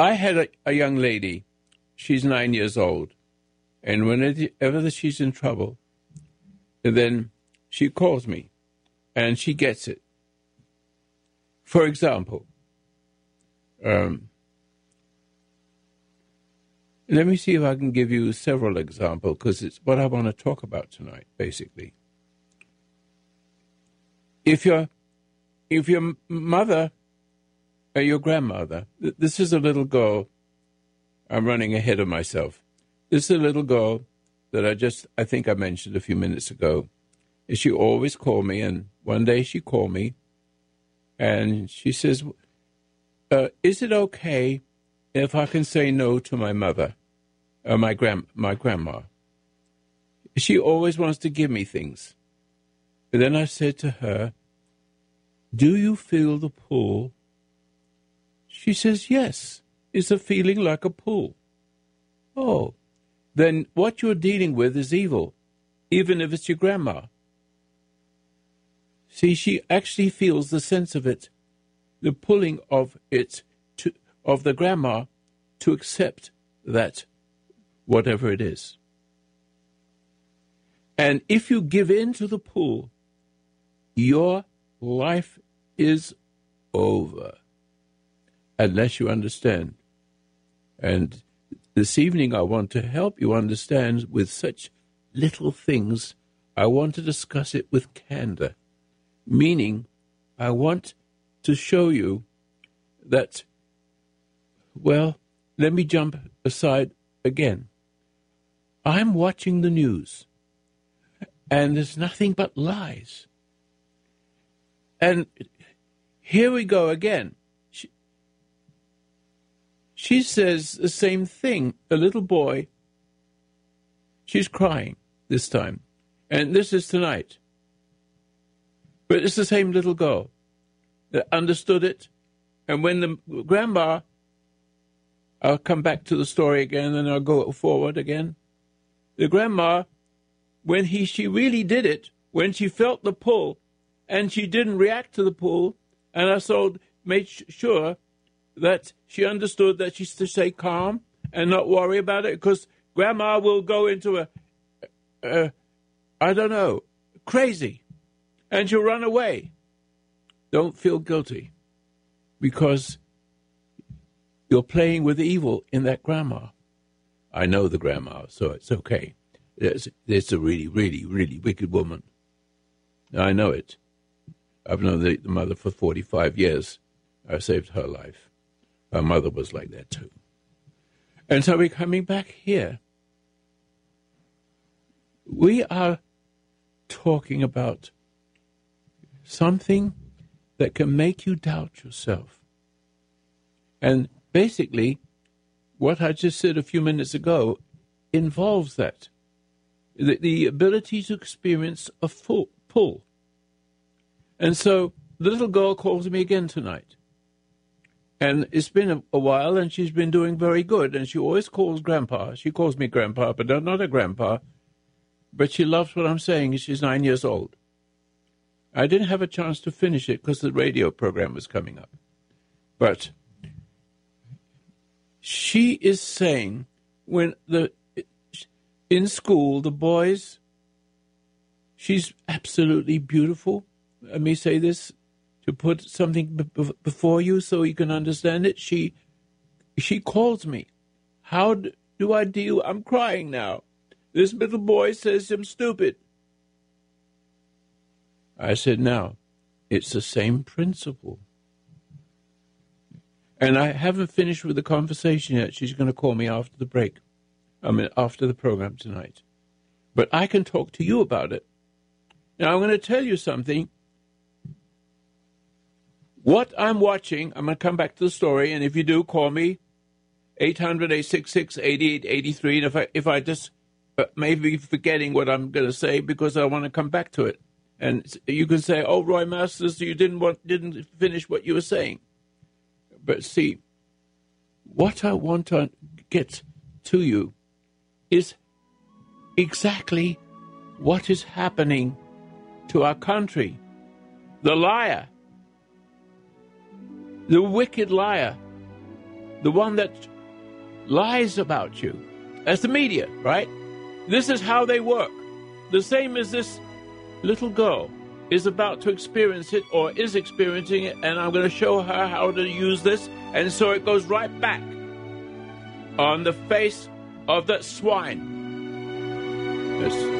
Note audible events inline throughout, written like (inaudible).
I had a, a young lady, she's nine years old, and whenever she's in trouble, then she calls me and she gets it. For example, um, let me see if I can give you several examples because it's what I want to talk about tonight, basically. If your if your mother or your grandmother, this is a little girl. I'm running ahead of myself. This is a little girl that I just I think I mentioned a few minutes ago. She always called me, and one day she called me, and she says, uh, "Is it okay if I can say no to my mother, or my grand my grandma?" She always wants to give me things. Then I said to her, "Do you feel the pull?" She says, "Yes, it's a feeling like a pull." Oh, then what you're dealing with is evil, even if it's your grandma. See, she actually feels the sense of it, the pulling of it to, of the grandma to accept that whatever it is. And if you give in to the pull, your life is over. Unless you understand. And this evening, I want to help you understand with such little things. I want to discuss it with candor meaning I want to show you that, well, let me jump aside again. I'm watching the news, and there's nothing but lies. And here we go again. She, says the same thing. A little boy, she's crying this time. And this is tonight. But it's the same little girl that understood it. And when the grandma, I'll come back to the story again and I'll go forward again. The grandma, when he she really did it, when she felt the pull and she didn't react to the pull, and I so made sure that she understood that she's to stay calm and not worry about it because grandma will go into a, a I don't know, crazy and you run away. Don't feel guilty because you're playing with evil in that grandma. I know the grandma, so it's okay. It's, it's a really, really, really wicked woman. I know it. I've known the, the mother for 45 years. I saved her life. Her mother was like that too. And so we're coming back here. We are talking about something that can make you doubt yourself. And basically, what I just said a few minutes ago involves that the, the ability to experience a full pull. And so the little girl calls me again tonight. And it's been a, a, while, and she's been doing very good. And she always calls Grandpa. She calls me Grandpa, but not a Grandpa. But she loves what I'm saying. She's nine years old. I didn't have a chance to finish it because the radio program was coming up. But she is saying when the in school the boys she's absolutely beautiful let me say this to put something before you so you can understand it she she calls me how do i deal i'm crying now this little boy says i'm stupid I said, now, it's the same principle. And I haven't finished with the conversation yet. She's going to call me after the break. I mean, after the program tonight. But I can talk to you about it. Now, I'm going to tell you something. What I'm watching, I'm going to come back to the story, and if you do, call me 800 866 8883. And if I, if I just uh, maybe forgetting what I'm going to say because I want to come back to it. And you can say, "Oh, Roy Masters, you didn't want, didn't finish what you were saying." But see, what I want to get to you is exactly what is happening to our country. The liar, the wicked liar, the one that lies about you. That's the media, right? This is how they work. The same as this little girl is about to experience it or is experiencing it, and I'm going to show her how to use this. And so it goes right back on the face of that swine. Yes.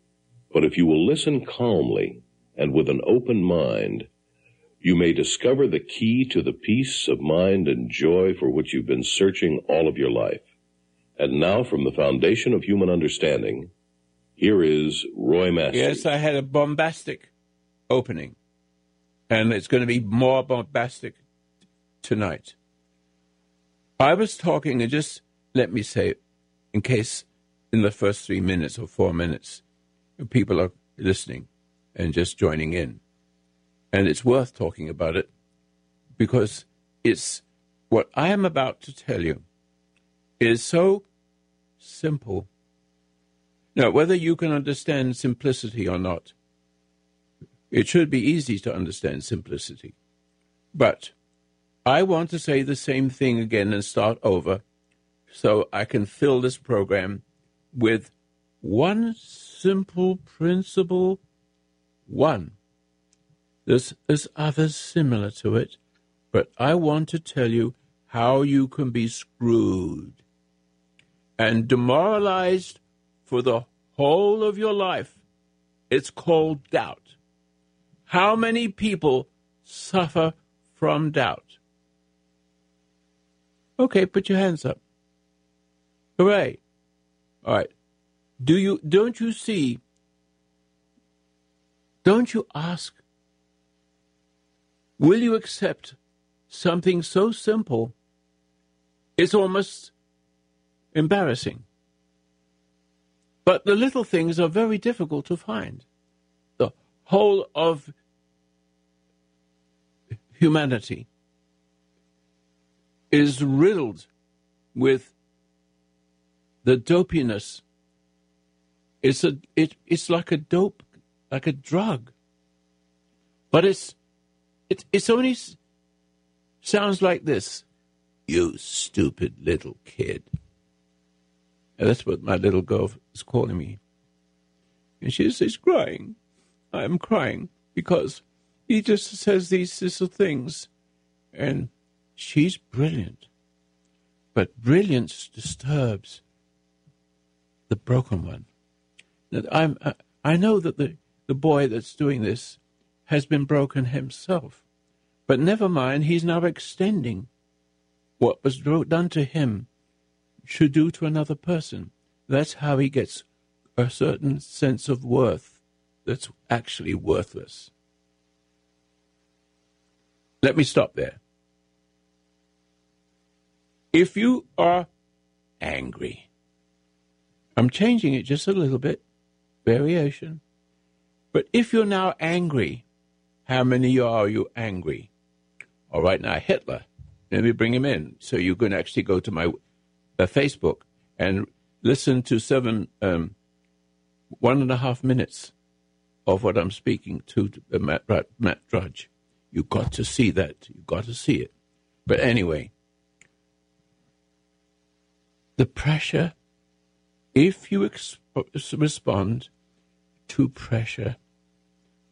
But if you will listen calmly and with an open mind, you may discover the key to the peace of mind and joy for which you've been searching all of your life. And now, from the foundation of human understanding, here is Roy Masters. Yes, I had a bombastic opening, and it's going to be more bombastic tonight. I was talking, and just let me say, in case in the first three minutes or four minutes, people are listening and just joining in. And it's worth talking about it because it's what I am about to tell you is so simple. Now, whether you can understand simplicity or not, it should be easy to understand simplicity. But I want to say the same thing again and start over so I can fill this program with one simple principle. One. There's, there's others similar to it, but I want to tell you how you can be screwed and demoralized for the whole of your life. It's called doubt. How many people suffer from doubt? Okay, put your hands up. Hooray. All right. Do you don't you see? Don't you ask? Will you accept something so simple? It's almost embarrassing. But the little things are very difficult to find. The whole of humanity is riddled with the dopiness it's a it, it's like a dope, like a drug. But it's it it's only sounds like this. You stupid little kid. And that's what my little girl is calling me. And she says, crying. I am crying because he just says these little things. And she's brilliant. But brilliance disturbs the broken one that I'm, uh, I know that the, the boy that's doing this has been broken himself. But never mind, he's now extending what was done to him should do to another person. That's how he gets a certain sense of worth that's actually worthless. Let me stop there. If you are angry, I'm changing it just a little bit variation. But if you're now angry, how many are you angry? All right, now Hitler, let me bring him in. So you can actually go to my uh, Facebook and listen to seven, um, one and a half minutes of what I'm speaking to uh, Matt, Matt Drudge. You got to see that. You got to see it. But anyway, the pressure, if you respond to pressure.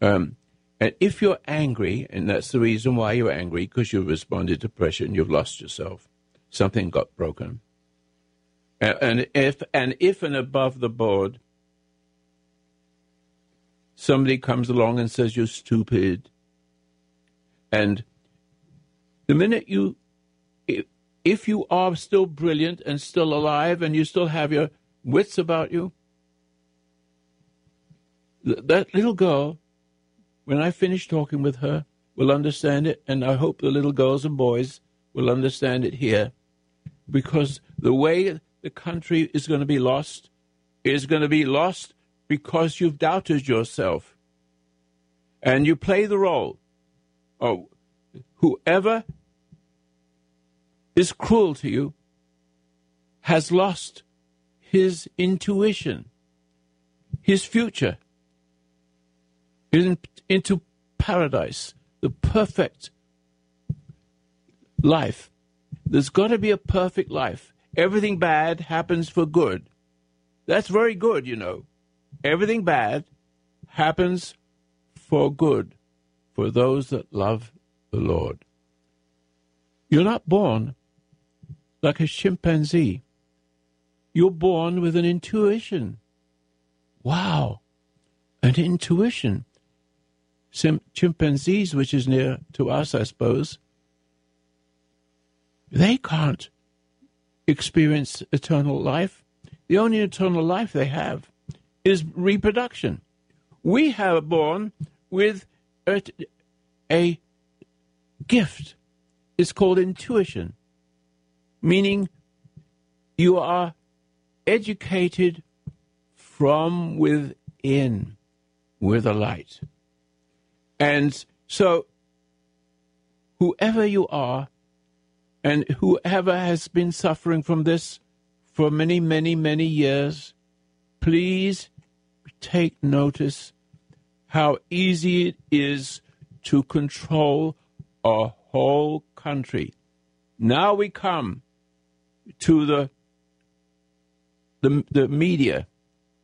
Um, and if you're angry, and that's the reason why you're angry, because you responded to pressure and you've lost yourself, something got broken. And, and if and if and above the board, somebody comes along and says you're stupid, and the minute you if, if you are still brilliant and still alive and you still have your wits about you, th- that little girl, when I finish talking with her, will understand it, and I hope the little girls and boys will understand it here, because the way the country is going to be lost is going to be lost because you've doubted yourself. And you play the role of whoever is cruel to you has lost his intuition, his future in, into paradise, the perfect life. There's got to be a perfect life. Everything bad happens for good. That's very good, you know. Everything bad happens for good for those that love the Lord. You're not born like a chimpanzee. You're born with an intuition. Wow, an intuition. Sim- chimpanzees, which is near to us, I suppose, they can't experience eternal life. The only eternal life they have is reproduction. We have born with a, a gift. It's called intuition, meaning you are educated from within with a light. And so, whoever you are, and whoever has been suffering from this for many, many, many years, please take notice how easy it is to control a whole country. Now we come to the the, the media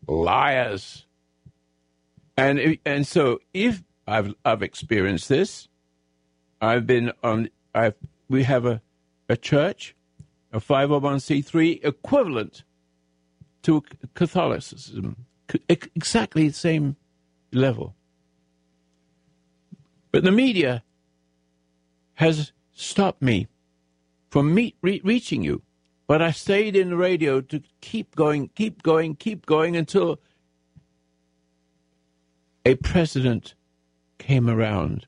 liars. And and so if I've I've experienced this, I've been on I've we have a a church, a 501c3 equivalent to Catholicism, exactly the same level. But the media has stopped me from meet, re- reaching you. But I stayed in the radio to keep going, keep going, keep going until a president came around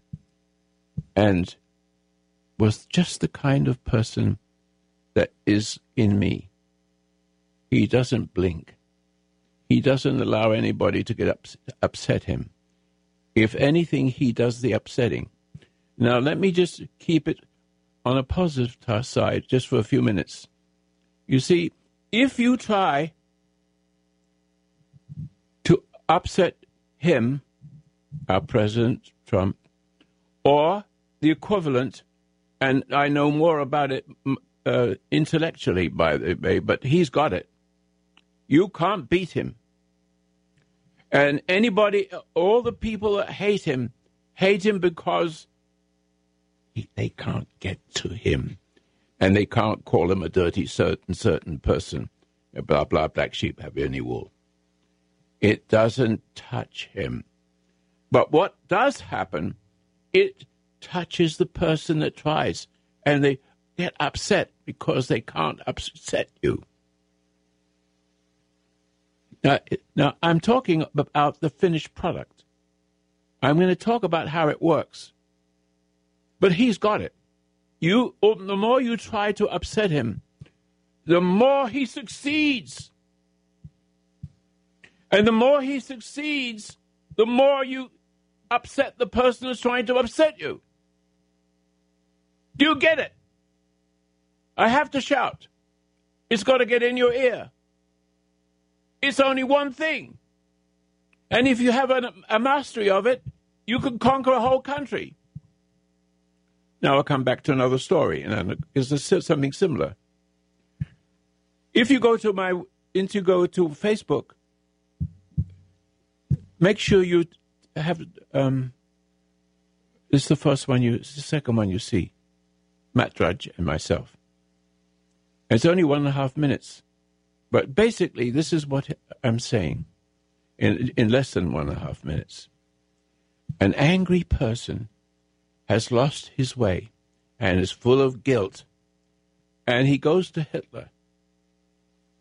and was just the kind of person that is in me. He doesn't blink. He doesn't allow anybody to get ups- upset him. If anything, he does the upsetting. Now, let me just keep it on a positive side just for a few minutes. You see, if you try to upset him, our President Trump, or the equivalent, and I know more about it uh, intellectually, by the way, but he's got it. You can't beat him. And anybody, all the people that hate him, hate him because he, they can't get to him and they can't call him a dirty certain certain person. Blah blah black sheep have any wool. It doesn't touch him. But what does happen, it touches the person that tries, and they get upset because they can't upset you. Now, now I'm talking about the finished product. I'm going to talk about how it works. But he's got it. You, oh, the more you try to upset him, the more he succeeds. And the more he succeeds, the more you upset the person who's trying to upset you. Do you get it? I have to shout. It's got to get in your ear. It's only one thing. And if you have a, a mastery of it, you can conquer a whole country. Now I'll come back to another story, and it's something similar. If you go to my, if you go to Facebook, make sure you have. Um, it's the first one you, it's the second one you see, Matt Drudge and myself. It's only one and a half minutes, but basically this is what I'm saying, in in less than one and a half minutes. An angry person has lost his way and is full of guilt And he goes to Hitler.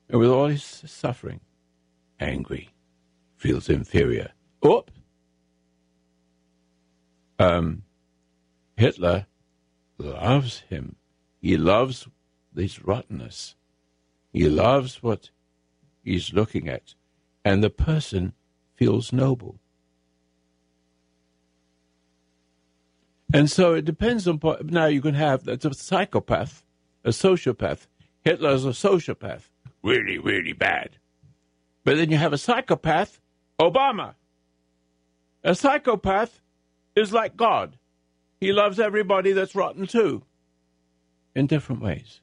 And with all his suffering, angry, feels inferior. Oop! Um, Hitler loves him. He loves this rottenness. He loves what he's looking at. And the person feels noble. And so it depends on. Now you can have a psychopath, a sociopath. Hitler's a sociopath, really, really bad. But then you have a psychopath, Obama. A psychopath is like God. He loves everybody that's rotten too, in different ways.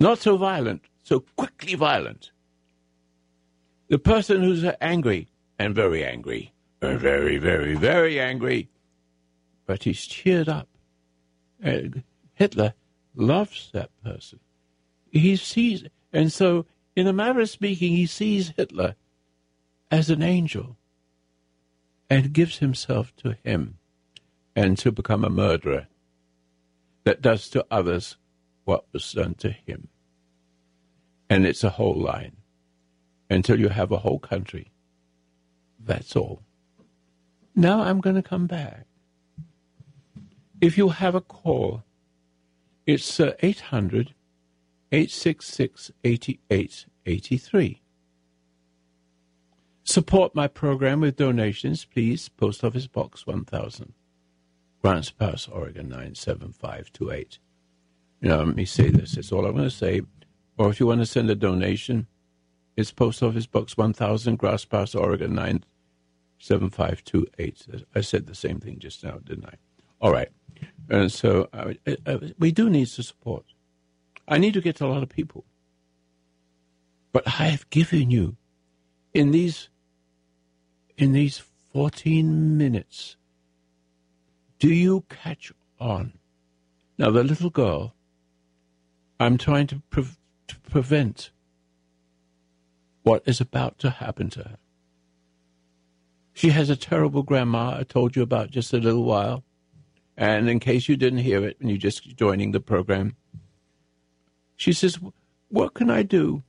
Not so violent, so quickly violent. The person who's angry, and very angry, very, very, very angry, but he's cheered up. And Hitler loves that person. He sees, and so, in a matter of speaking, he sees Hitler as an angel and gives himself to him and to become a murderer that does to others what was done to him. And it's a whole line until you have a whole country. That's all. Now I'm going to come back. If you have a call, it's uh, 800 866 8883. Support my program with donations, please. Post Office Box 1000, Grants Pass, Oregon 97528. You know, let me say this. That's all I'm going to say. Or if you want to send a donation, it's Post Office Box 1000, Grants Pass, Oregon 97528. I said the same thing just now, didn't I? All right. And so uh, uh, we do need to support. I need to get a lot of people. But I have given you in these in these 14 minutes, do you catch on? Now, the little girl, I'm trying to, pre- to prevent what is about to happen to her. She has a terrible grandma I told you about just a little while. And in case you didn't hear it and you're just joining the program, she says, What can I do?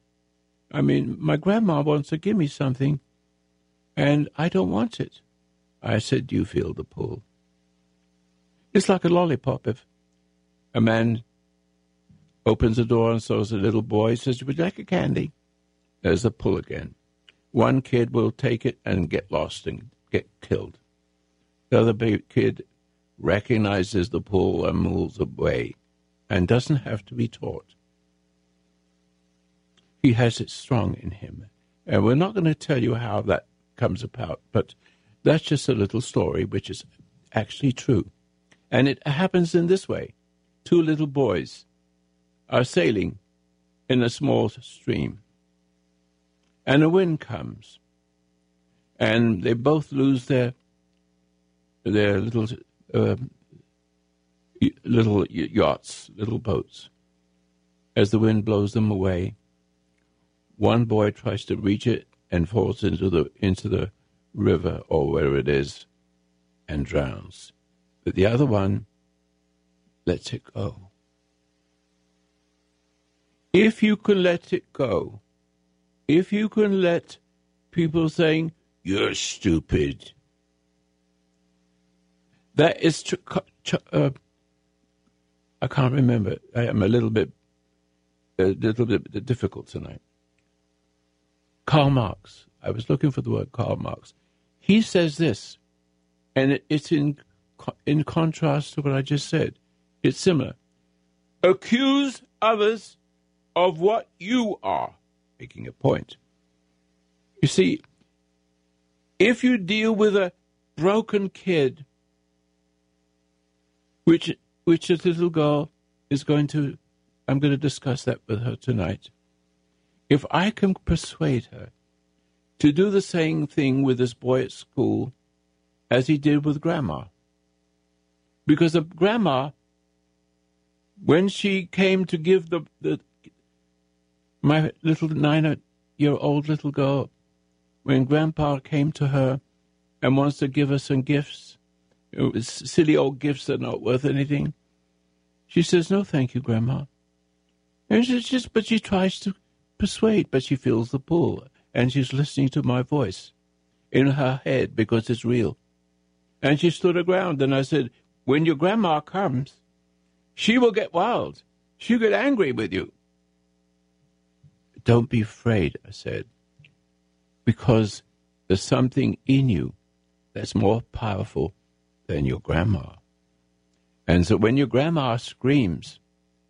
I mean, my grandma wants to give me something, and I don't want it. I said, Do you feel the pull? It's like a lollipop. If a man opens the door and saws a little boy, says, Would you like a candy? There's a pull again. One kid will take it and get lost and get killed. The other kid recognizes the pull and moves away and doesn't have to be taught. He has it strong in him. And we're not going to tell you how that comes about. But that's just a little story which is actually true. And it happens in this way two little boys are sailing in a small stream, and a wind comes, and they both lose their their little uh, little yachts, little boats, as the wind blows them away. One boy tries to reach it and falls into the into the river or where it is and drowns. But the other one lets it go. If you can let it go, if you can let people saying, you're stupid, that is, uh, I can't remember. I am a little bit, a little bit difficult tonight. Karl Marx. I was looking for the word Karl Marx. He says this, and it, it's in in contrast to what I just said. It's similar. Accuse others of what you are, making a point. You see, if you deal with a broken kid, which which a little girl is going to, I'm going to discuss that with her tonight if I can persuade her to do the same thing with this boy at school as he did with grandma. Because the grandma, when she came to give the, the my little nine year old little girl, when grandpa came to her and wants to give her some gifts, silly old gifts that are not worth anything, she says, No, thank you, grandma. And she's just, but she tries to persuade, but she feels the pull, and she's listening to my voice in her head because it's real. And she stood her ground, and I said, when your grandma comes, she will get wild. She'll get angry with you. Don't be afraid, I said, because there's something in you that's more powerful than your grandma. And so when your grandma screams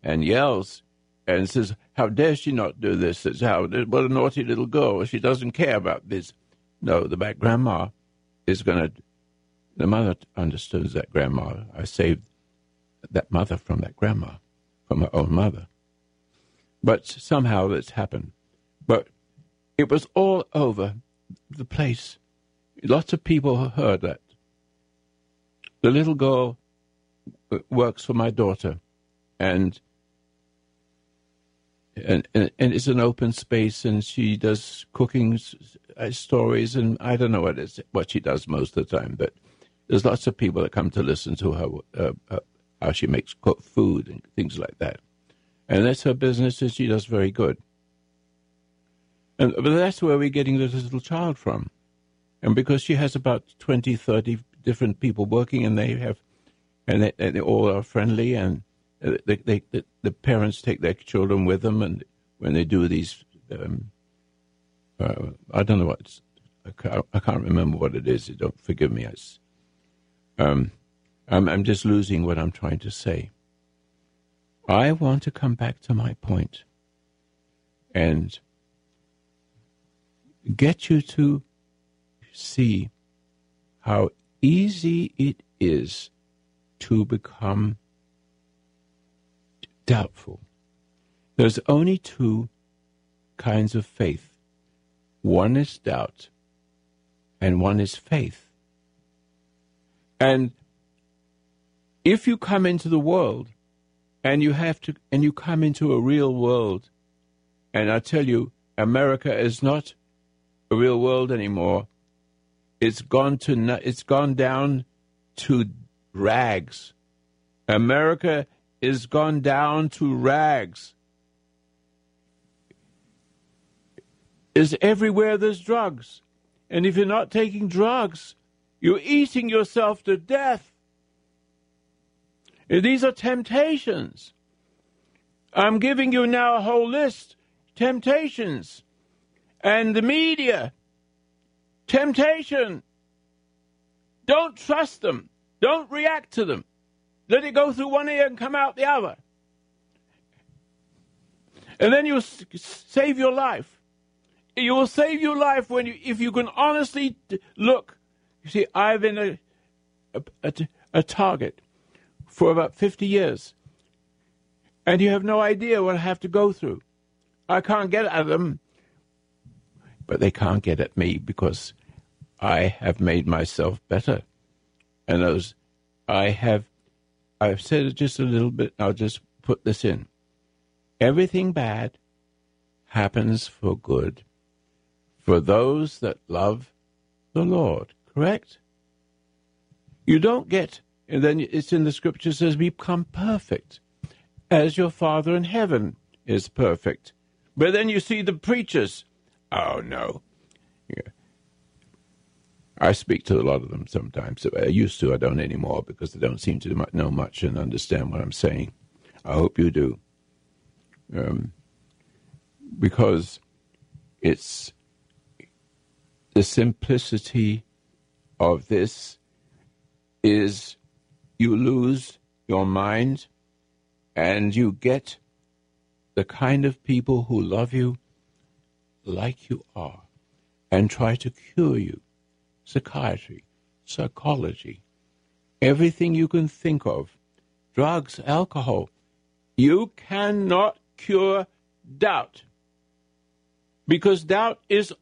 and yells and says, How dare she not do this? It's how, what a naughty little girl. She doesn't care about this. No, the back grandma is going to, the mother understands that grandma. I saved that mother from that grandma, from her own mother. But somehow it's happened. But it was all over the place. Lots of people heard that. The little girl works for my daughter, and and, and, and it's an open space, and she does cooking uh, stories, and I don't know what it's what she does most of the time, but there's lots of people that come to listen to her uh, uh, how she makes cook food and things like that, and that's her business, and she does very good. And but that's where we're getting this little child from, and because she has about 20, 30 different people working, and they have, and they, and they all are friendly and they, they, the, the parents take their children with them, and when they do these, um, uh, I don't know what I can't, I can't, remember what it is. Don't forgive me. Um, I'm, I'm just losing what I'm trying to say. I want to come back to my point and get you to see how easy it is to become doubtful. There's only two kinds of faith one is doubt, and one is faith. And if you come into the world and you have to, and you come into a real world, and I tell you, America is not a real world anymore. It's gone to, it's gone down to rags. America is gone down to rags. Is everywhere there's drugs. And if you're not taking drugs, you're eating yourself to death. These are temptations. I'm giving you now a whole list. Temptations. And the media. Temptation. Don't trust them. Don't react to them. Let it go through one ear and come out the other. And then you'll save your life. You will save your life when you, if you can honestly look. You see, I've been a, a, a, a target for about 50 years. And you have no idea what I have to go through. I can't get at them, but they can't get at me because I have made myself better. And those, I have I've said it just a little bit. I'll just put this in. Everything bad happens for good for those that love the Lord, correct? You don't get, and then it's in the scripture says, become perfect as your Father in heaven is perfect. But then you see the preachers. Oh, no. I speak to a lot of them sometimes. I used to. I don't anymore because they don't seem to know much and understand what I'm saying. I hope you do. Um, because it's the simplicity of this is you lose your mind and you get the kind of people who love you like you are and try to cure you psychiatry, psychology, everything you can think of, drugs, alcohol. You cannot cure doubt because doubt is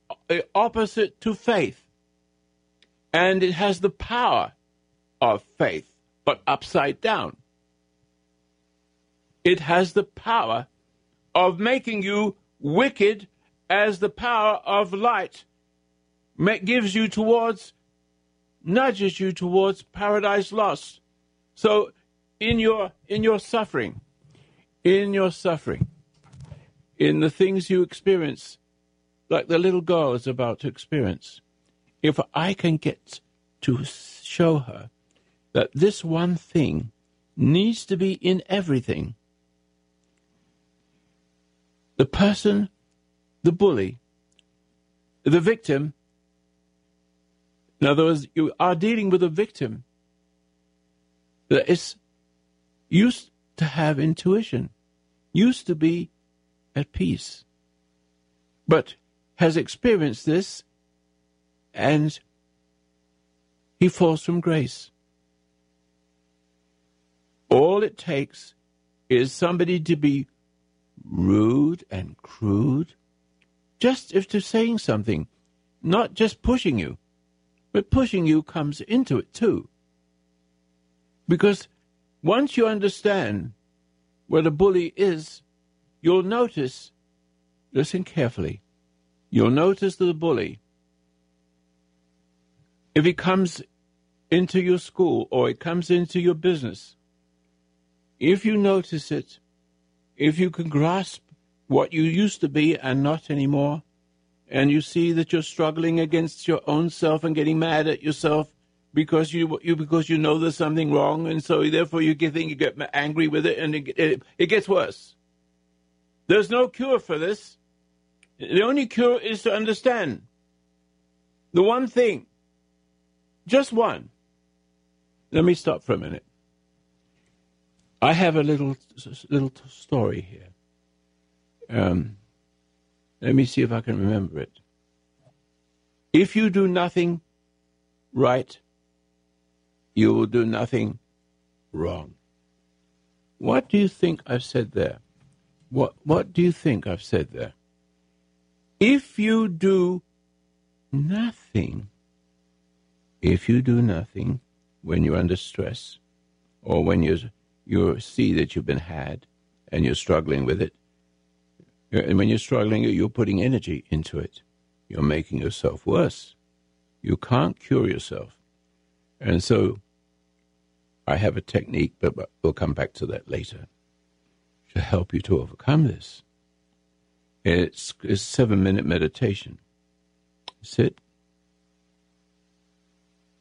opposite to faith and it has the power of faith, but upside down. It has the power of making you wicked as the power of light gives you towards, nudges you towards paradise lost. So, in your in your suffering, in your suffering, in the things you experience, like the little girl is about to experience. If I can get to show her that this one thing needs to be in everything, the person, the bully, the victim, in other words, you are dealing with a victim that is used to have intuition, used to be at peace, but has experienced this and he falls from grace. All it takes is somebody to be rude and crude, just if to saying something, not just pushing you, but pushing you comes into it too. Because once you understand where the bully is, you'll notice, listen carefully, you'll notice the bully, if he comes into your school or it comes into your business, if you notice it, if you can grasp what you used to be and not anymore, and you see that you're struggling against your own self and getting mad at yourself because you, you because you know there's something wrong, and so therefore you get you get angry with it, and it, it, it gets worse. There's no cure for this. The only cure is to understand the one thing, just one. Let me stop for a minute. I have a little little story here. Um, let me see if I can remember it. If you do nothing right, you will do nothing wrong. What do you think I've said there? What what do you think I've said there? If you do nothing, if you do nothing when you're under stress, or when you you see that you've been had and you're struggling with it, and when you're struggling, you're putting energy into it. You're making yourself worse. You can't cure yourself. And so I have a technique, but we'll come back to that later, to help you to overcome this. It's a seven minute meditation. Sit.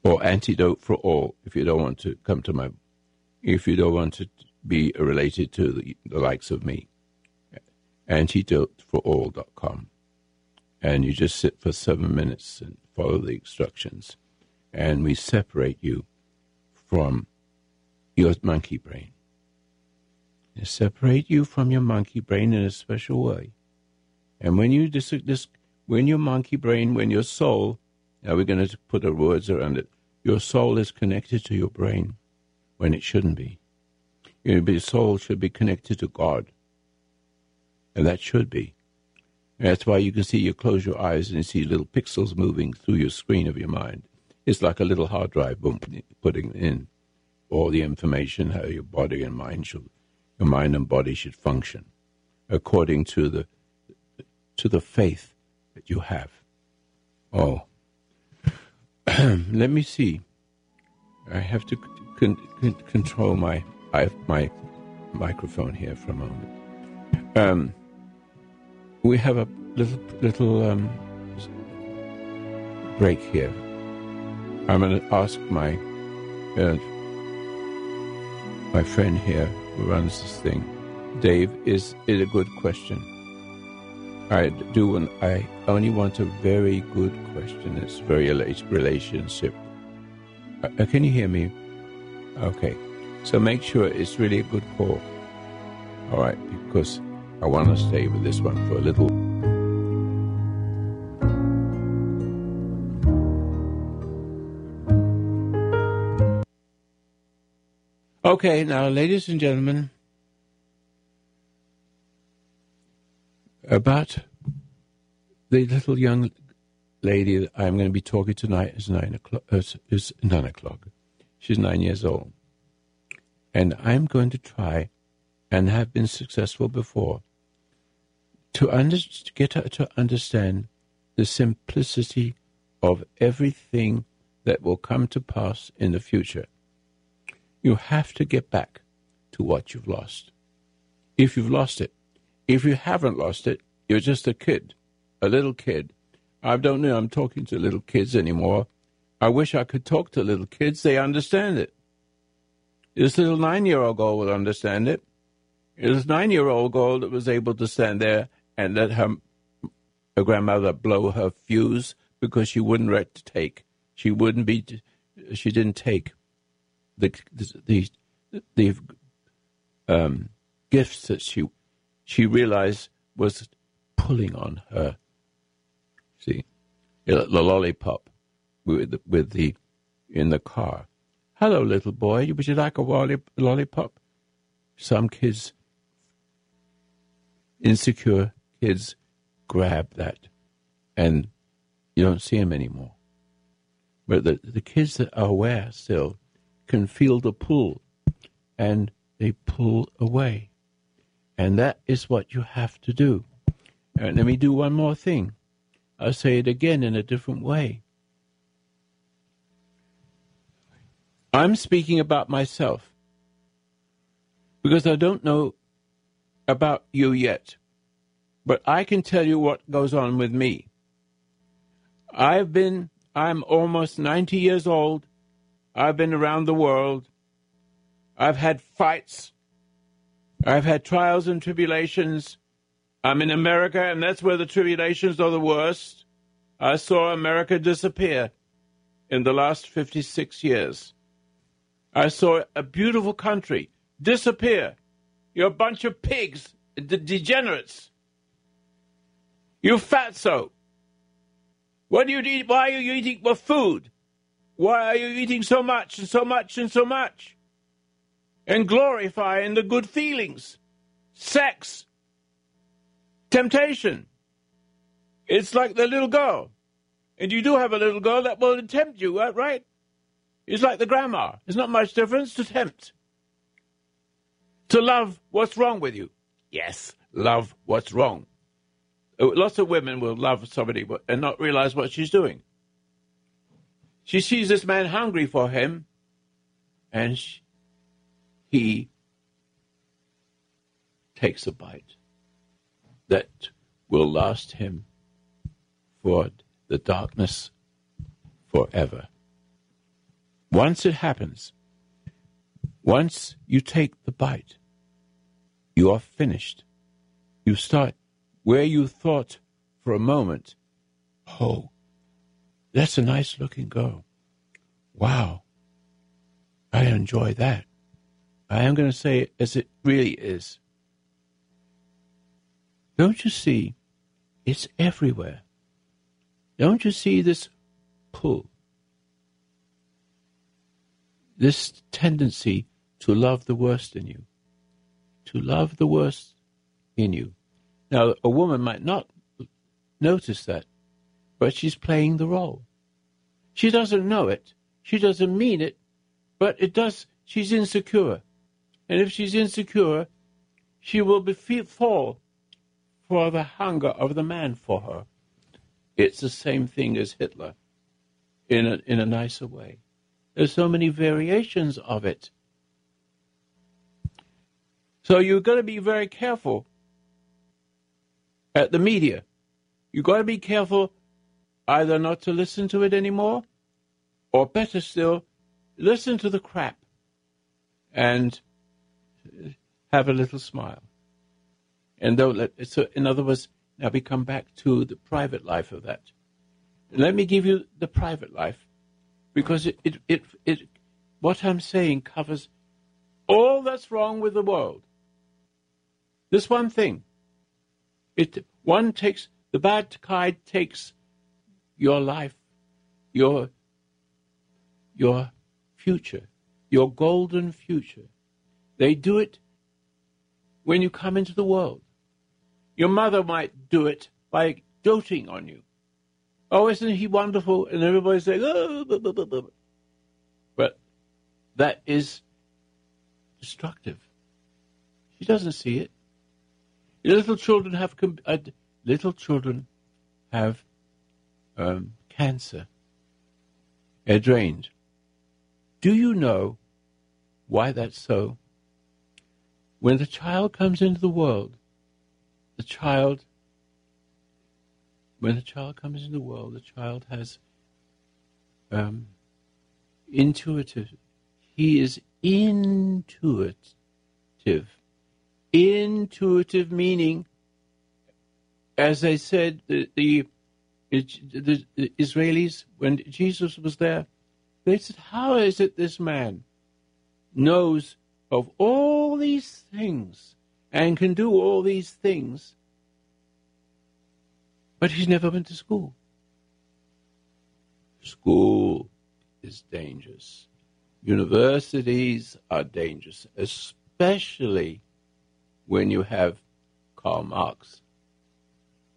Or antidote for all, if you don't want to come to my, if you don't want to be related to the, the likes of me antidoteforall.com. And you just sit for seven minutes and follow the instructions. And we separate you from your monkey brain. And separate you from your monkey brain in a special way. And when you dis- dis- when your monkey brain, when your soul, now we're going to put our words around it, your soul is connected to your brain when it shouldn't be. Your soul should be connected to God and that should be. And that's why you can see you close your eyes and you see little pixels moving through your screen of your mind. It's like a little hard drive boom, putting in all the information how your body and mind should, your mind and body should function according to the to the faith that you have. Oh, (clears throat) let me see. I have to con- con- control my I my microphone here for a moment. Um, we have a little little um, break here. I'm going to ask my uh, my friend here who runs this thing, Dave. Is it a good question? I do. And I only want a very good question. It's very relationship. Uh, uh, can you hear me? Okay. So make sure it's really a good call. All right, because I want to stay with this one for a little. Okay, now, ladies and gentlemen, about the little young lady that I'm going to be talking tonight is nine o'clock. Uh, is nine o'clock. She's nine years old, and I'm going to try, and have been successful before, to, under, get her to understand the simplicity of everything that will come to pass in the future. You have to get back to what you've lost. If you've lost it, If you haven't lost it, you're just a kid, a little kid. I don't know I'm talking to little kids anymore. I wish I could talk to little kids. They understand it. This little nine year old girl will understand it. This nine year old girl that was able to stand there and let her, her grandmother blow her fuse because she wouldn't let to take. She wouldn't be, she didn't take the, the, the, um, gifts that she, she realized was pulling on her. See, the lollipop with with the in the car. Hello, little boy. Would you like a lollipop? Some kids, insecure kids, grab that, and you don't see them anymore. But the the kids that are aware still can feel the pull, and they pull away, and that is what you have to do. And let me do one more thing. I'll say it again in a different way. I'm speaking about myself because I don't know about you yet, but I can tell you what goes on with me. I've been, I'm almost 90 years old. I've been around the world. I've had fights. I've had trials and tribulations. I'm in America, and that's where the tribulations are the worst. I saw America disappear in the last 56 years. I saw a beautiful country disappear. You're a bunch of pigs, de- degenerates. You fatso. What do you eat? Why are you eating more food? Why are you eating so much and so much and so much? And glorifying the good feelings, sex, temptation. It's like the little girl. And you do have a little girl that will tempt you, uh, right? It's like the grandma. There's not much difference to tempt. To love what's wrong with you. Yes, love what's wrong. Uh, lots of women will love somebody and not realize what she's doing. She sees this man hungry for him, and she, he takes a bite that will last him for the darkness forever. Once it happens, once you take the bite, you are finished. You start where you thought for a moment, oh, that's a nice looking girl. Wow. I enjoy that. I am going to say it as it really is. Don't you see? It's everywhere. Don't you see this pull? this tendency to love the worst in you, to love the worst in you. Now, a woman might not notice that, but she's playing the role. She doesn't know it, she doesn't mean it, but it does. She's insecure, and if she's insecure, she will be fall for the hunger of the man for her. It's the same thing as Hitler, in a in a nicer way. There's so many variations of it. So you've got to be very careful at the media. You've got to be careful either not to listen to it anymore, or better still, listen to the crap and have a little smile. And don't let so in other words, now we come back to the private life of that. Let me give you the private life because it, it, it, it, what I'm saying covers all that's wrong with the world. This one thing. It one takes the bad kind takes your life, your your future, your golden future. They do it when you come into the world. Your mother might do it by doting on you. Oh, isn't he wonderful? And everybody's saying, oh, blah, blah, blah, but that is destructive. She doesn't see it. Little children have uh, little children have um, cancer. They're drained. Do you know why that's so? When the child comes into the world, the child, when the child comes into the world, the child has um, intuitive. He is intuitive. Intuitive meaning, as I said, the, the, the, Israelis, when Jesus was there, they said, How is it this man knows of all these things and can do all these things, but he's never been to school? School is dangerous. Universities are dangerous, especially when you have Karl Marx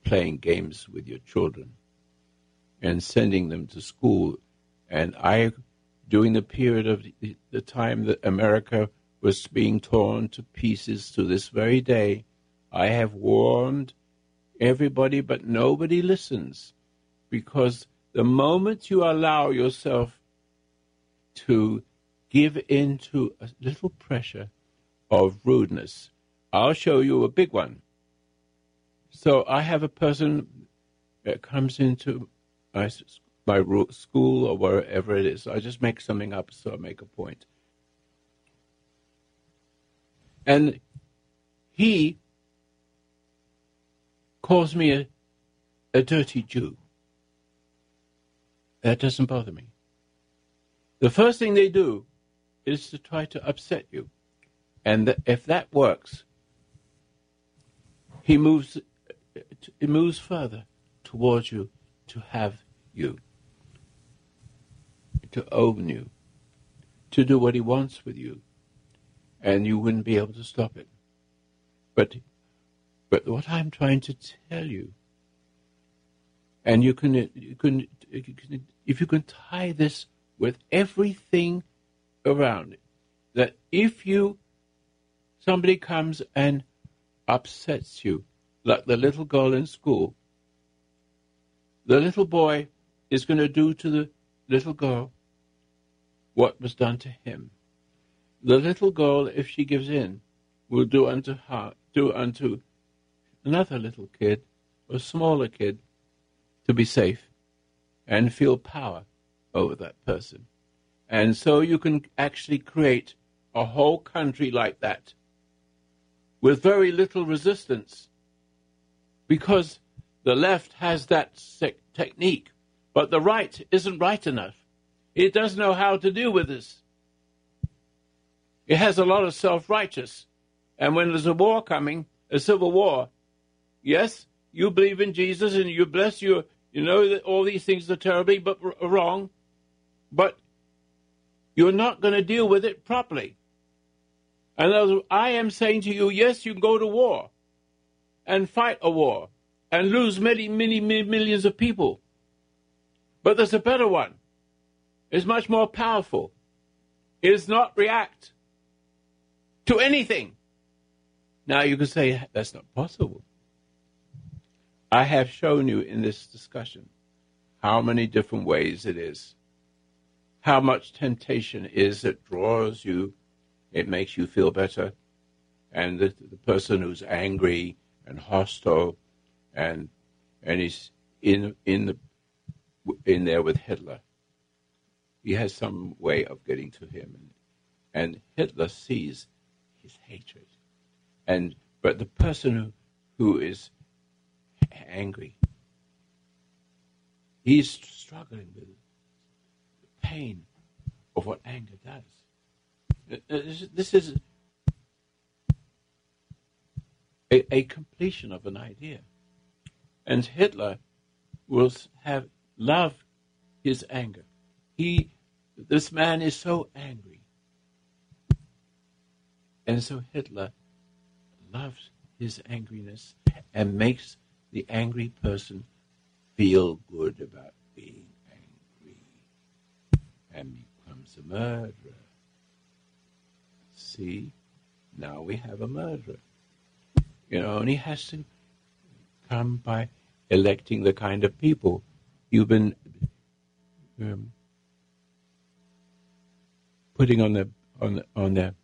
playing games with your children and sending them to school. And I, during the period of the, the time that America was being torn to pieces to this very day, I have warned everybody, but nobody listens because the moment you allow yourself to give in to a little pressure of rudeness, I'll show you a big one. So I have a person that comes into my, my school or wherever it is. I just make something up so I make a point. And he calls me a, a dirty Jew. That doesn't bother me. The first thing they do is to try to upset you. And if that works, he moves, he moves further towards you to have you, to own you, to do what he wants with you, and you wouldn't be able to stop it. But, but what I'm trying to tell you, and you can, you can, you can if you can tie this with everything around it, that if you, somebody comes and upsets you, like the little girl in school, the little boy is going to do to the little girl what was done to him. The little girl, if she gives in, will do unto her, do unto another little kid, a smaller kid, to be safe and feel power over that person. And so you can actually create a whole country like that with very little resistance because the left has that technique, but the right isn't right enough. It doesn't know how to deal with this. It has a lot of self righteous. And when there's a war coming, a civil war, yes, you believe in Jesus and you bless your you know that all these things are terribly but wrong, but you're not going to deal with it properly. And I am saying to you, yes, you can go to war and fight a war and lose many, many, many millions of people. But there's a better one. It's much more powerful. It does not react to anything. Now you can say that's not possible. I have shown you in this discussion how many different ways it is, how much temptation is that draws you, it makes you feel better, and the, the person who's angry and hostile and and he's in in the in there with Hitler. He has some way of getting to him, and, and Hitler sees his hatred, and but the person who, who is angry. He's struggling with the pain of what anger does. This is a, a completion of an idea. And Hitler will have loved his anger. He, this man is so angry. And so Hitler loves his angriness and makes the angry person feel good about being angry and becomes a murderer. See, now we have a murderer. You know, and he has to come by electing the kind of people you've been um, putting on the on the, on the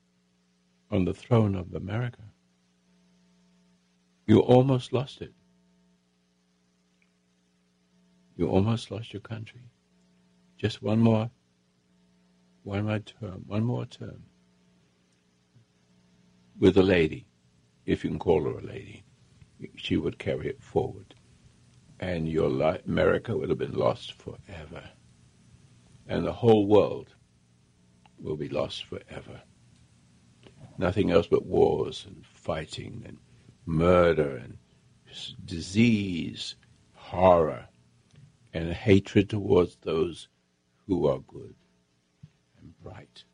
on the throne of America. You almost lost it. You almost lost your country. Just one more, one more term, one more term with a lady, if you can call her a lady. She would carry it forward, and your li- America would have been lost forever, and the whole world will be lost forever. Nothing else but wars and fighting and murder and disease, horror, and hatred towards those who are good and bright.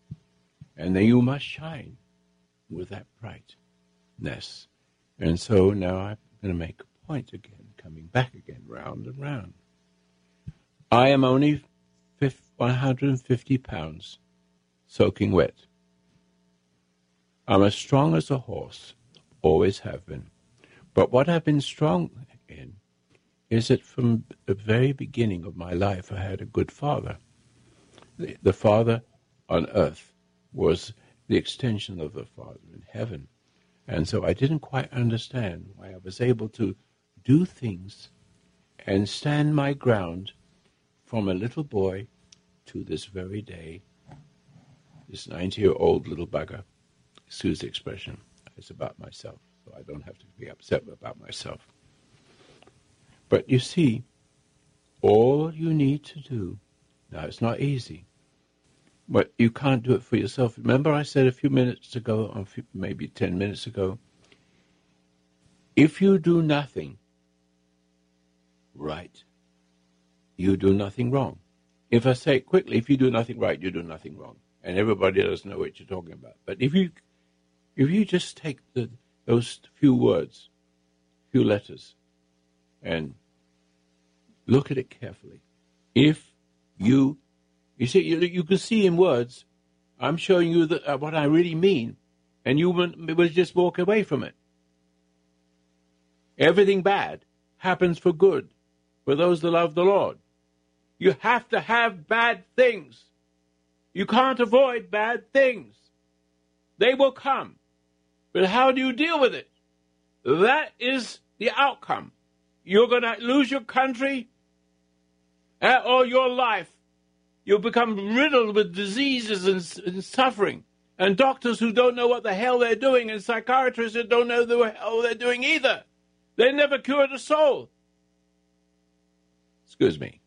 And then you must shine with that brightness. And so now I'm going to make a point again, coming back again, round and round. I am only 150 pounds soaking wet. I'm as strong as a horse, always have been. But what I've been strong in is that from the very beginning of my life, I had a good father. The, the father on earth was the extension of the Father in heaven. And so I didn't quite understand why I was able to do things and stand my ground from a little boy to this very day. This 90 year old little bugger, excuse the expression, it's about myself, so I don't have to be upset about myself. But you see, all you need to do, now it's not easy, but you can't do it for yourself. Remember, I said a few minutes ago, or maybe 10 minutes ago, if you do nothing right, you do nothing wrong. If I say it quickly, if you do nothing right, you do nothing wrong. And everybody doesn't know what you're talking about. But if you if you just take the, those few words, few letters, and look at it carefully, if you you see, you, you can see in words, I'm showing you uh, what I really mean, and you will just walk away from it. Everything bad happens for good for those that love the Lord. You have to have bad things. You can't avoid bad things. They will come. But how do you deal with it? That is the outcome. You're going to lose your country uh, or your life you become riddled with diseases and, and, suffering, and doctors who don't know what the hell they're doing, and psychiatrists that don't know the hell they're doing either. They never cured a soul. Excuse me.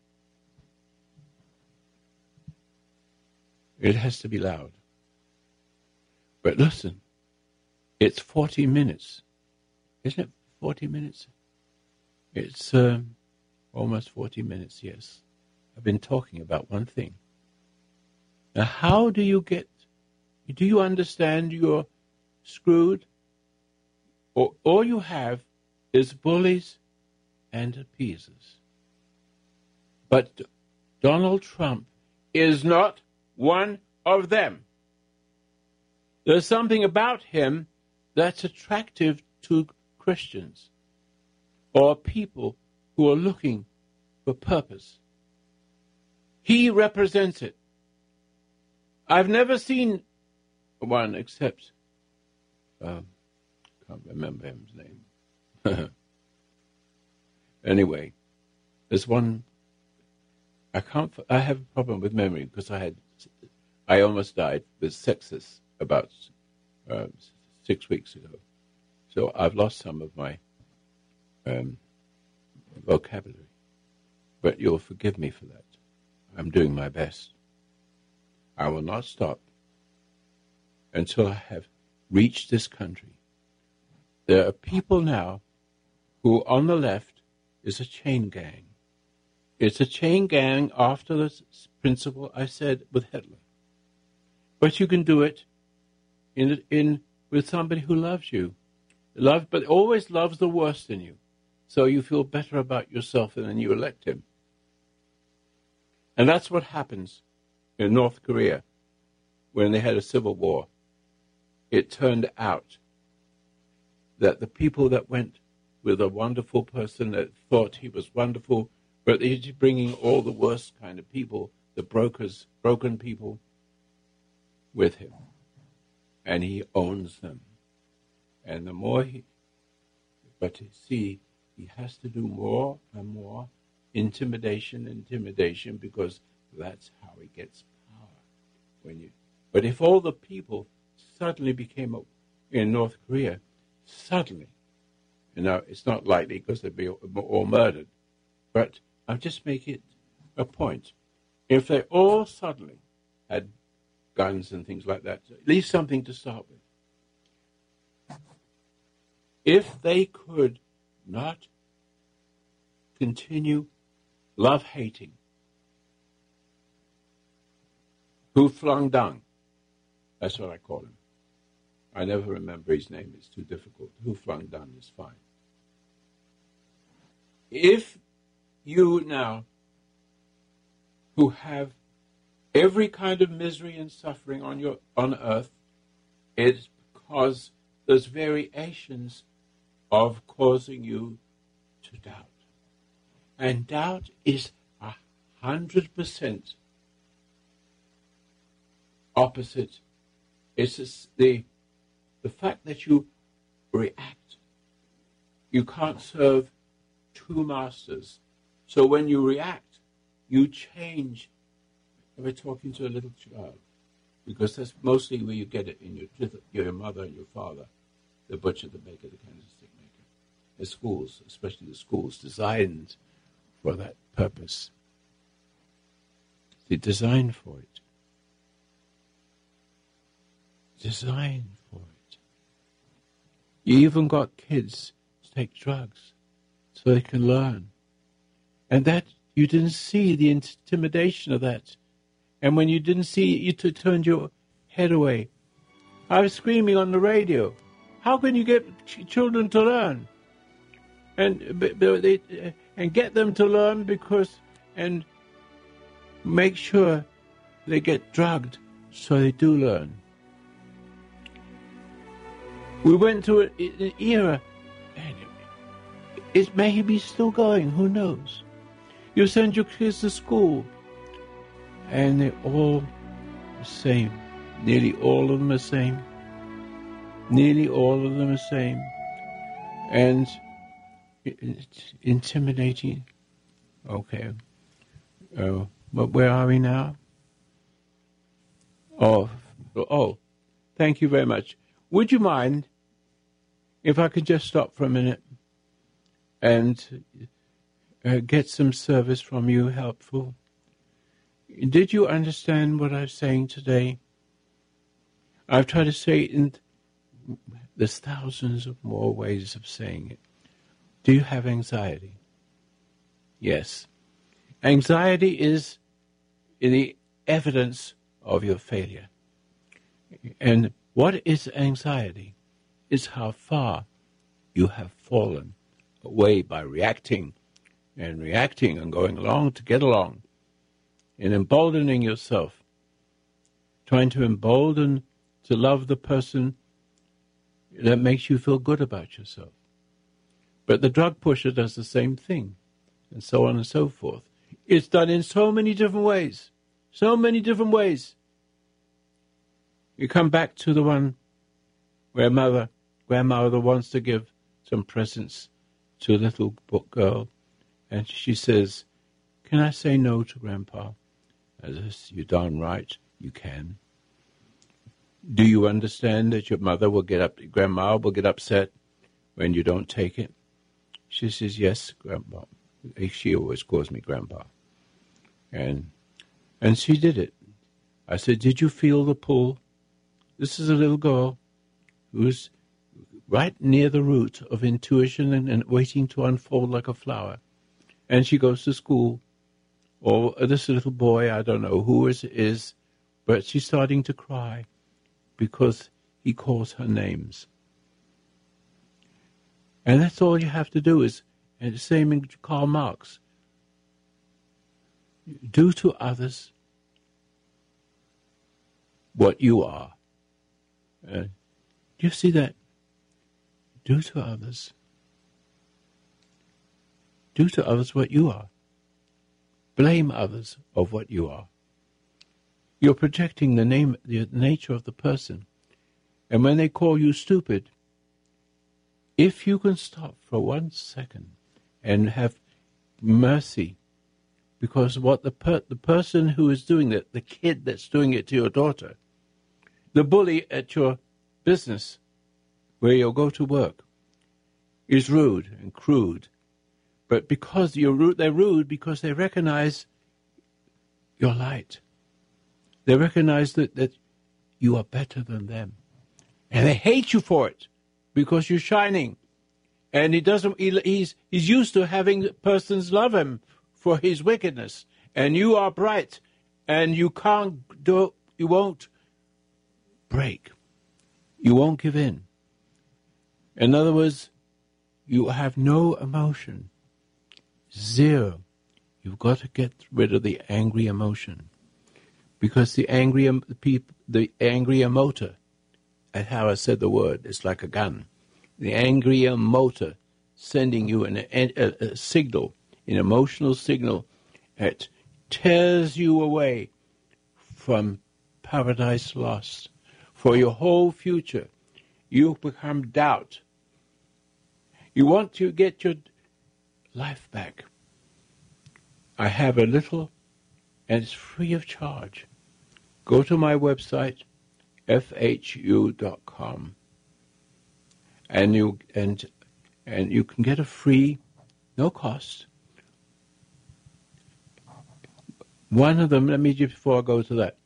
It has to be loud. But listen, it's 40 minutes. Isn't it 40 minutes? It's um, almost 40 minutes, yes. I've been talking about one thing. Now, how do you get, do you understand you're screwed? Or all you have is bullies and appeasers. But Donald Trump is not one of them. There's something about him that's attractive to Christians or people who are looking for purpose. He represents it. I've never seen one except, um, can't remember his name. (laughs) anyway, there's one. I can't. I have a problem with memory because I had. I almost died with sepsis about uh, six weeks ago, so I've lost some of my um, vocabulary. But you'll forgive me for that. I'm doing my best. I will not stop until I have reached this country. There are people now who, on the left, is a chain gang. It's a chain gang after the principle I said with Hitler. But you can do it in, in with somebody who loves you, love, but always loves the worst in you, so you feel better about yourself and then you elect him. And that's what happens in North Korea when they had a civil war. It turned out that the people that went with a wonderful person that thought he was wonderful, but he's bringing all the worst kind of people, the brokers, broken people, with him. And he owns them. And the more he, But he see, he has to do more and more intimidation, intimidation, because that's how he gets power. When you, but if all the people suddenly became in North Korea, suddenly, you know, it's not likely because they'd be all murdered, but I'll just make it a point. If they all suddenly had guns and things like that, at least something to start with. If they could not continue love hating, who flung dung, that's what I call him. I never remember his name, it's too difficult. Who flung dung is fine. If you now, who have every kind of misery and suffering on your on earth, it's because there's variations of causing you to doubt. And doubt is a hundred percent opposite. It's the the fact that you react. You can't serve two masters. So when you react, you change. We're talking to a little child, because that's mostly where you get it in your your mother and your father, the butcher, the baker, the candlestick maker. The schools, especially the schools designed for that purpose. They're designed for it. Designed for it. You even got kids to take drugs so they can learn. And that you didn't see the intimidation of that. And when you didn't see it, you t- turned your head away. I was screaming on the radio. How can you get ch- children to learn? And but they, uh, and get them to learn because and make sure they get drugged so they do learn. We went to an era, and it may be still going, who knows? You send your kids to school, and they're all the same. Nearly all of them are the same. Nearly all of them are the same. And it's intimidating. Okay. Oh, but where are we now? Oh, oh, thank you very much. Would you mind if I could just stop for a minute and uh, get some service from you helpful? Did you understand what I'm saying today? I've tried to say it in there's thousands of more ways of saying it. Do you have anxiety? Yes. Anxiety is the evidence of your failure. And what is anxiety? It's how far you have fallen away by reacting and reacting and going along to get along and emboldening yourself, trying to embolden to love the person that makes you feel good about yourself. But the drug pusher does the same thing, and so on and so forth. It's done in so many different ways. So many different ways. You come back to the one where mother, grandmother wants to give some presents to a little book girl, and she says, Can I say no to grandpa? Says, You're darn right, you can. Do you understand that your mother will get up, grandma will get upset when you don't take it? She says, Yes, Grandpa. She always calls me Grandpa. And and she did it. I said, Did you feel the pull? This is a little girl who's right near the root of intuition and, and waiting to unfold like a flower. And she goes to school. Or this little boy, I don't know who it is, but she's starting to cry because he calls her names. And that's all you have to do is, and the same in Karl Marx, do to others what you are. Uh, do you see that? Do to others. Do to others what you are. Blame others of what you are. You're projecting the name, the nature of the person. And when they call you stupid, If you can stop for one second and have mercy, because what the per- the person who is doing it, the kid that's doing it to your daughter, the bully at your business where you'll go to work, is rude and crude. But because you're rude, they're rude because they recognize your light. They recognize that, that you are better than them. And they hate you for it because you're shining. And he doesn't, he, he's, he's used to having persons love him for his wickedness. And you are bright and you can't do, you won't break. You won't give in. In other words, you have no emotion. Zero. You've got to get rid of the angry emotion. Because the angry, the, angry motor, at how I said the word, it's like a gun. The angry motor sending you an, a, a signal, an emotional signal that tears you away from paradise lost. For your whole future, you become doubt you want to get your life back. I have a little, and it's free of charge. Go to my website, fhu.com, and you and and you can get a free, no cost. One of them, let me just before I go to that.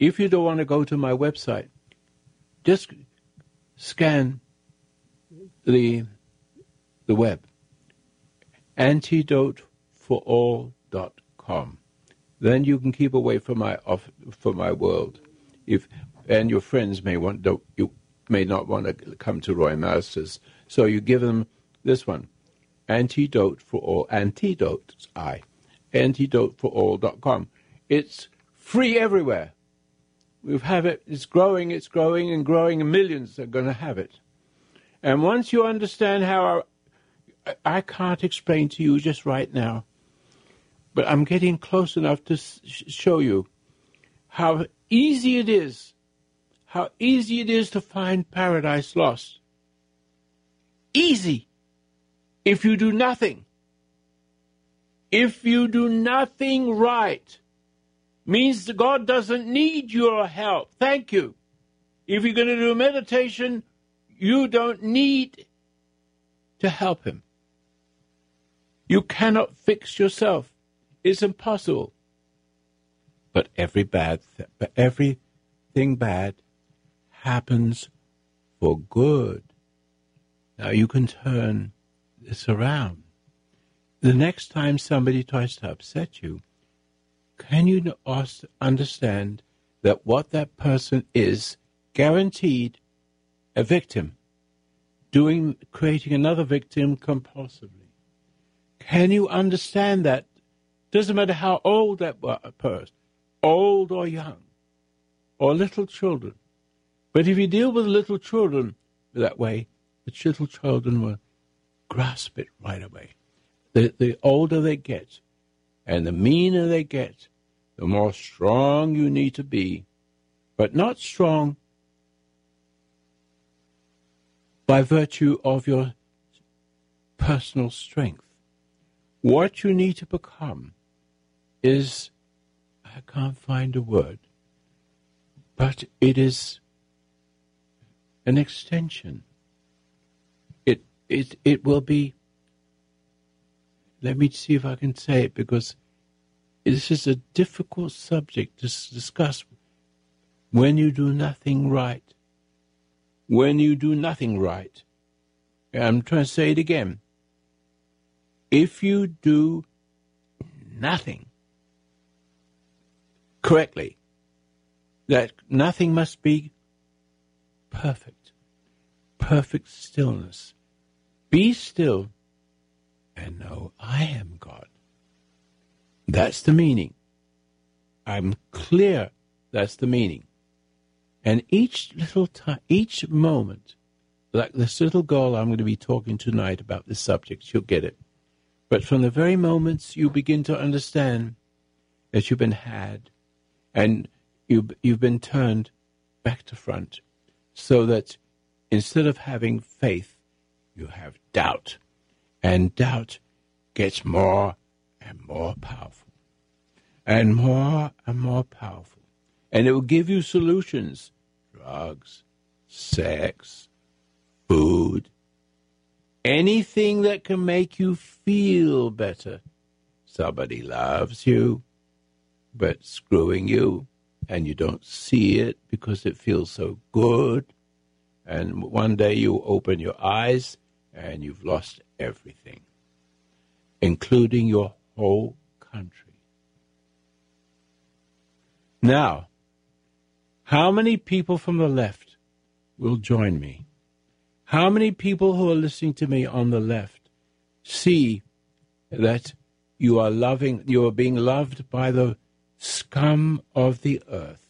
If you don't want to go to my website, just scan the the web. Antidoteforall.com. Then you can keep away from my off, from my world. If and your friends may want don't, you may not want to come to Roy Masters, so you give them this one, Antidote for All. Antidote, I, antidoteforall.com. It's free everywhere. We have it. It's growing. It's growing and growing, and millions are going to have it. And once you understand how our I can't explain to you just right now, but I'm getting close enough to show you how easy it is, how easy it is to find paradise lost. Easy. If you do nothing. If you do nothing right, means that God doesn't need your help. Thank you. If you're going to do meditation, you don't need to help Him. You cannot fix yourself. It's impossible. But every bad, th- everything bad happens for good. Now you can turn this around. The next time somebody tries to upset you, can you understand that what that person is guaranteed a victim, doing creating another victim compulsively? Can you understand that? Doesn't matter how old that person, old or young, or little children. But if you deal with little children that way, the little children will grasp it right away. The, the older they get, and the meaner they get, the more strong you need to be, but not strong by virtue of your personal strength. What you need to become is, I can't find a word, but it is an extension. It, it, it will be, let me see if I can say it because this is a difficult subject to discuss when you do nothing right. When you do nothing right. I'm trying to say it again if you do nothing correctly, that nothing must be perfect, perfect stillness. Be still and know I am God. That's the meaning. I'm clear that's the meaning. And each little time, each moment, like this little girl I'm going to be talking tonight about this subject, she'll get it. But from the very moments you begin to understand that you've been had and you, you've been turned back to front, so that instead of having faith, you have doubt. And doubt gets more and more powerful. And more and more powerful. And it will give you solutions drugs, sex, food, anything that can make you feel better. Somebody loves you, but screwing you, and you don't see it because it feels so good. And one day you open your eyes and you've lost everything, including your whole country. Now, how many people from the left will join me? How many people who are listening to me on the left see that you are loving, you are being loved by the scum of the earth?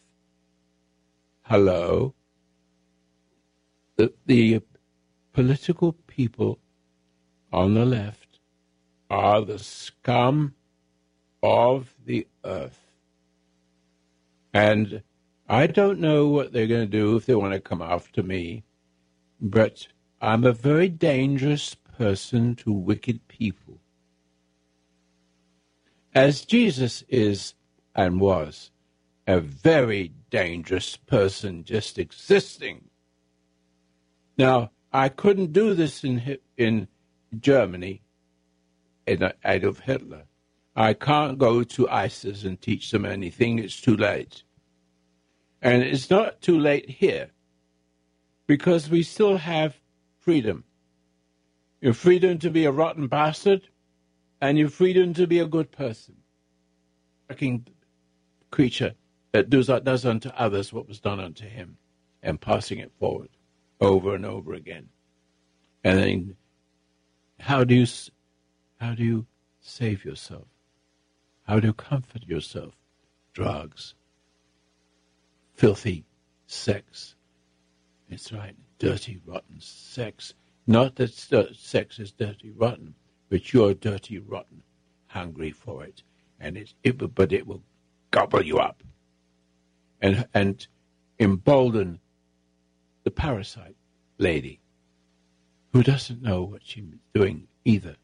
Hello? The, the political people on the left are the scum of the earth. And I don't know what they're going to do if they want to come after me, but I'm a very dangerous person to wicked people. As Jesus is and was a very dangerous person just existing. Now, I couldn't do this in in Germany in Adolf Hitler. I can't go to ISIS and teach them anything. It's too late. And it's not too late here because we still have freedom. Your freedom to be a rotten bastard and your freedom to be a good person. Creature that does, does unto others what was done unto him and passing it forward over and over again. And then how do you how do you save yourself? How do you comfort yourself? Drugs, filthy sex. It's right, dirty, rotten sex. Not that uh, sex is dirty, rotten, but you're dirty, rotten, hungry for it, and it, it but it will gobble you up, and and embolden the parasite lady, who doesn't know what she's doing either.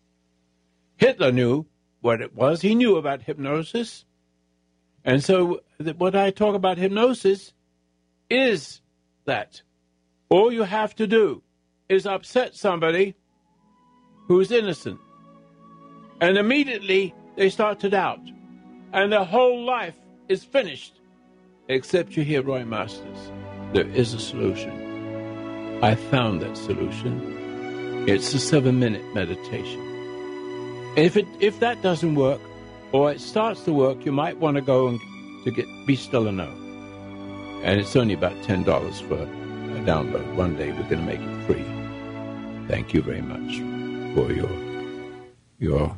Hitler knew what it was. He knew about hypnosis. And so, what I talk about hypnosis is that all you have to do is upset somebody who's innocent. And immediately they start to doubt. And their whole life is finished. Except you hear Roy Masters. There is a solution. I found that solution. It's a seven minute meditation. If it if that doesn't work, or it starts to work, you might want to go and to get be still and know. And it's only about ten dollars for a download. One day we're going to make it free. Thank you very much for your your.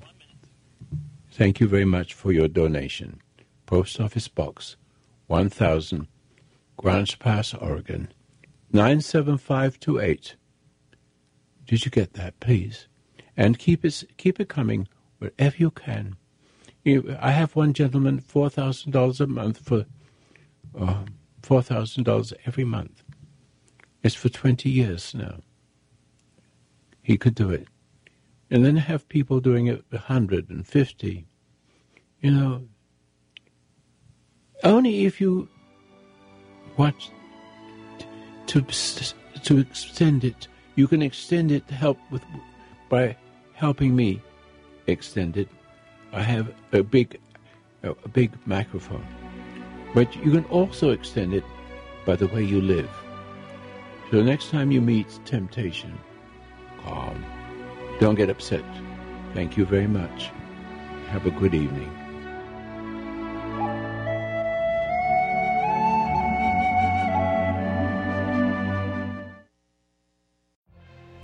Thank you very much for your donation. Post Office Box, one thousand, Grants Pass, Oregon, nine seven five two eight. Did you get that, please? and keep it keep it coming wherever you can. You, I have one gentleman four thousand dollars a month for uh, four thousand dollars every month. It's for twenty years now. He could do it, and then have people doing it a hundred and fifty. You know, only if you want to to extend it, you can extend it to help with by helping me extend it. I have a big, a big microphone, but you can also extend it by the way you live. So next time you meet temptation, calm. Don't get upset. Thank you very much. Have a good evening.